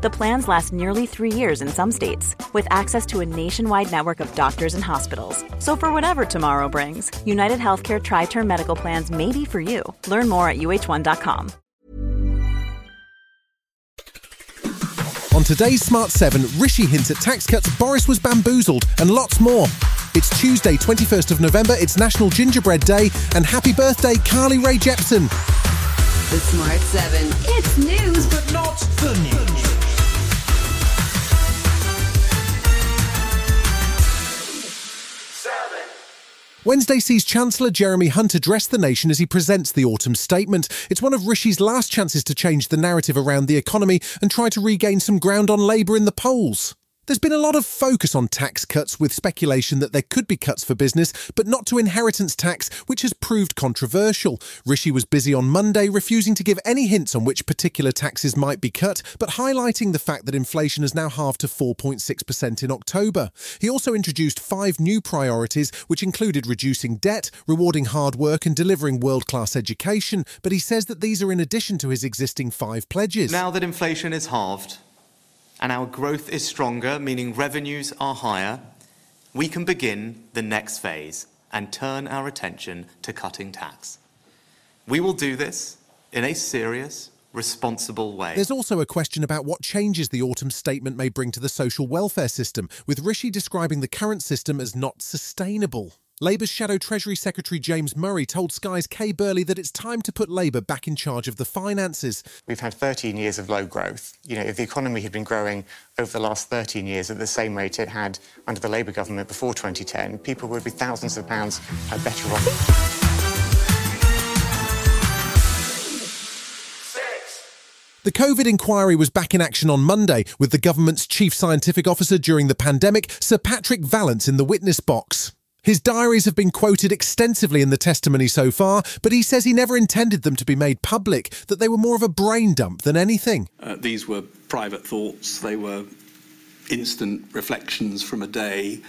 The plans last nearly three years in some states, with access to a nationwide network of doctors and hospitals. So, for whatever tomorrow brings, United Healthcare Tri Term Medical Plans may be for you. Learn more at uh1.com. On today's Smart 7, Rishi hints at tax cuts, Boris was bamboozled, and lots more. It's Tuesday, 21st of November, it's National Gingerbread Day, and happy birthday, Carly Rae Jepsen. The Smart 7. It's news, but not the news. Wednesday sees Chancellor Jeremy Hunt address the nation as he presents the autumn statement. It's one of Rishi's last chances to change the narrative around the economy and try to regain some ground on Labour in the polls. There's been a lot of focus on tax cuts with speculation that there could be cuts for business, but not to inheritance tax, which has proved controversial. Rishi was busy on Monday, refusing to give any hints on which particular taxes might be cut, but highlighting the fact that inflation has now halved to 4.6% in October. He also introduced five new priorities, which included reducing debt, rewarding hard work, and delivering world class education. But he says that these are in addition to his existing five pledges. Now that inflation is halved, and our growth is stronger, meaning revenues are higher, we can begin the next phase and turn our attention to cutting tax. We will do this in a serious, responsible way. There's also a question about what changes the autumn statement may bring to the social welfare system, with Rishi describing the current system as not sustainable. Labour's Shadow Treasury Secretary James Murray told Sky's Kay Burley that it's time to put Labour back in charge of the finances. We've had 13 years of low growth. You know, if the economy had been growing over the last 13 years at the same rate it had under the Labour government before 2010, people would be thousands of pounds uh, better off. The COVID inquiry was back in action on Monday with the government's chief scientific officer during the pandemic, Sir Patrick Vallance, in the witness box. His diaries have been quoted extensively in the testimony so far, but he says he never intended them to be made public, that they were more of a brain dump than anything. Uh, these were private thoughts, they were instant reflections from a day.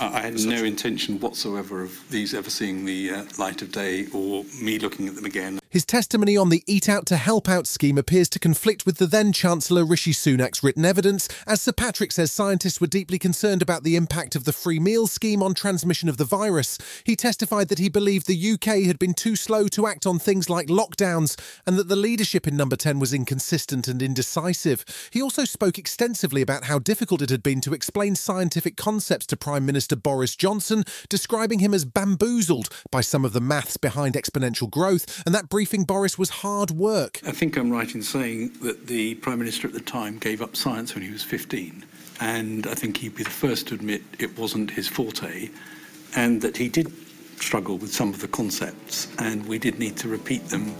Uh, I had no intention whatsoever of these ever seeing the uh, light of day or me looking at them again. His testimony on the Eat Out to Help Out scheme appears to conflict with the then Chancellor Rishi Sunak's written evidence, as Sir Patrick says scientists were deeply concerned about the impact of the free meal scheme on transmission of the virus. He testified that he believed the UK had been too slow to act on things like lockdowns and that the leadership in Number 10 was inconsistent and indecisive. He also spoke extensively about how difficult it had been to explain scientific concepts to Prime Minister Boris Johnson, describing him as bamboozled by some of the maths behind exponential growth, and that briefing Boris was hard work. I think I'm right in saying that the Prime Minister at the time gave up science when he was 15. And I think he'd be the first to admit it wasn't his forte and that he did struggle with some of the concepts and we did need to repeat them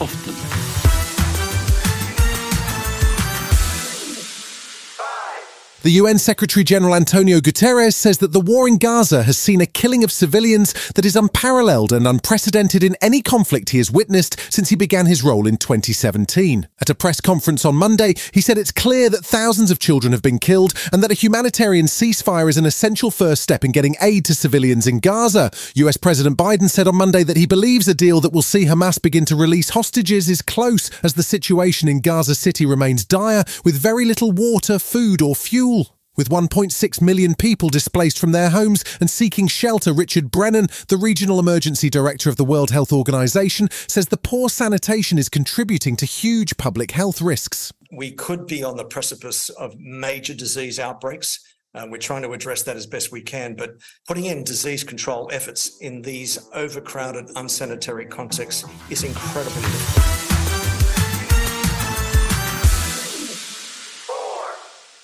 often. The UN Secretary General Antonio Guterres says that the war in Gaza has seen a killing of civilians that is unparalleled and unprecedented in any conflict he has witnessed since he began his role in 2017. At a press conference on Monday, he said it's clear that thousands of children have been killed and that a humanitarian ceasefire is an essential first step in getting aid to civilians in Gaza. US President Biden said on Monday that he believes a deal that will see Hamas begin to release hostages is close as the situation in Gaza City remains dire with very little water, food, or fuel with 1.6 million people displaced from their homes and seeking shelter, Richard Brennan, the regional emergency director of the World Health Organization, says the poor sanitation is contributing to huge public health risks. We could be on the precipice of major disease outbreaks. Uh, we're trying to address that as best we can, but putting in disease control efforts in these overcrowded, unsanitary contexts is incredibly difficult.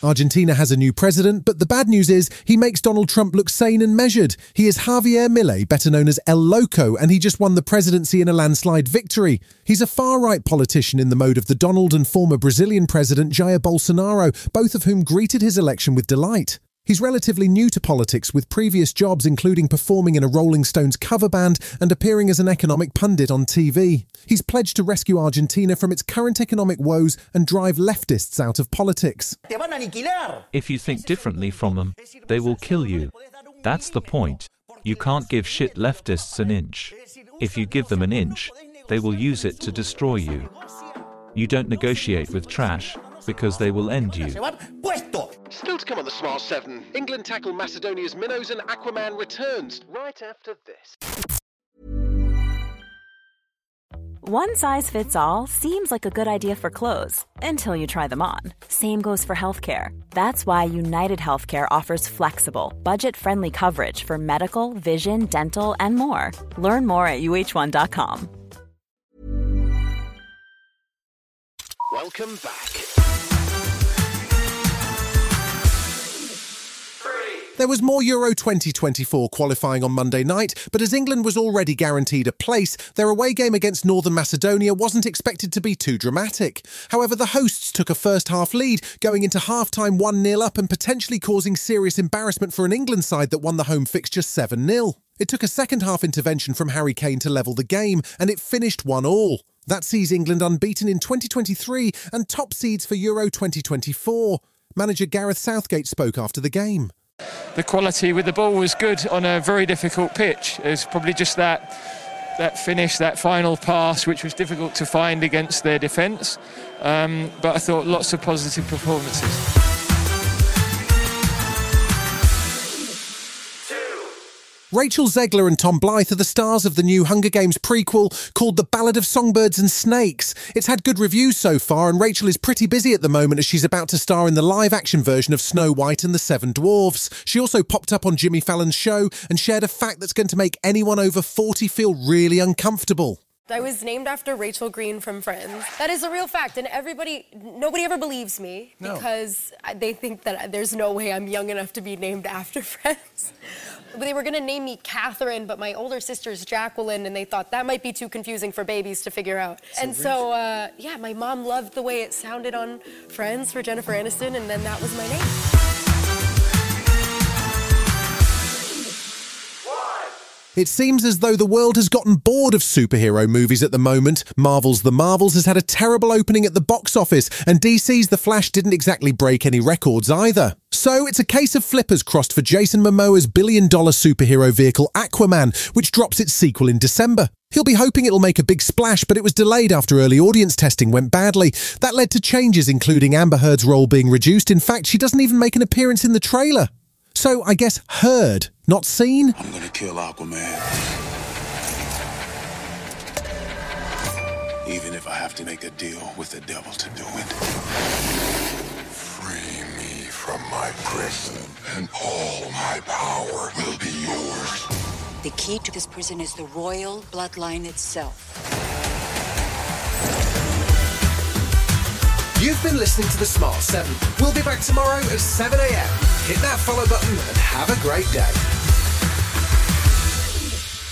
Argentina has a new president, but the bad news is he makes Donald Trump look sane and measured. He is Javier Milei, better known as El Loco, and he just won the presidency in a landslide victory. He's a far right politician in the mode of the Donald and former Brazilian president Jair Bolsonaro, both of whom greeted his election with delight. He's relatively new to politics, with previous jobs including performing in a Rolling Stones cover band and appearing as an economic pundit on TV. He's pledged to rescue Argentina from its current economic woes and drive leftists out of politics. If you think differently from them, they will kill you. That's the point. You can't give shit leftists an inch. If you give them an inch, they will use it to destroy you. You don't negotiate with trash, because they will end you. Still to come on the Smart 7. England tackle Macedonia's Minnows and Aquaman returns right after this. One size fits all seems like a good idea for clothes until you try them on. Same goes for healthcare. That's why United Healthcare offers flexible, budget friendly coverage for medical, vision, dental, and more. Learn more at uh1.com. Welcome back. There was more Euro 2024 qualifying on Monday night, but as England was already guaranteed a place, their away game against Northern Macedonia wasn't expected to be too dramatic. However, the hosts took a first half lead, going into half time 1 0 up and potentially causing serious embarrassment for an England side that won the home fixture 7 0. It took a second half intervention from Harry Kane to level the game, and it finished 1 all. That sees England unbeaten in 2023 and top seeds for Euro 2024. Manager Gareth Southgate spoke after the game. The quality with the ball was good on a very difficult pitch. It was probably just that that finish, that final pass, which was difficult to find against their defence. Um, but I thought lots of positive performances. Rachel Zegler and Tom Blyth are the stars of the new Hunger Games prequel called The Ballad of Songbirds and Snakes. It's had good reviews so far, and Rachel is pretty busy at the moment as she's about to star in the live action version of Snow White and the Seven Dwarfs. She also popped up on Jimmy Fallon's show and shared a fact that's going to make anyone over 40 feel really uncomfortable. I was named after Rachel Green from Friends. That is a real fact, and everybody, nobody ever believes me No. because they think that there's no way I'm young enough to be named after Friends. But they were gonna name me Catherine, but my older sister's Jacqueline, and they thought that might be too confusing for babies to figure out. and so, uh, yeah, my mom loved the way it sounded on Friends for Jennifer Aniston, and then that was my name. It seems as though the world has gotten bored of superhero movies at the moment. Marvel's The Marvels has had a terrible opening at the box office, and DC's The Flash didn't exactly break any records either. So it's a case of flippers crossed for Jason Momoa's billion dollar superhero vehicle Aquaman, which drops its sequel in December. He'll be hoping it'll make a big splash, but it was delayed after early audience testing went badly. That led to changes, including Amber Heard's role being reduced. In fact, she doesn't even make an appearance in the trailer. So I guess heard, not seen. I'm gonna kill Aquaman. Even if I have to make a deal with the devil to do it. Free me from my prison, and all my power will be yours. The key to this prison is the royal bloodline itself. You've been listening to The Smart 7. We'll be back tomorrow at 7 a.m. Hit that follow button and have a great day.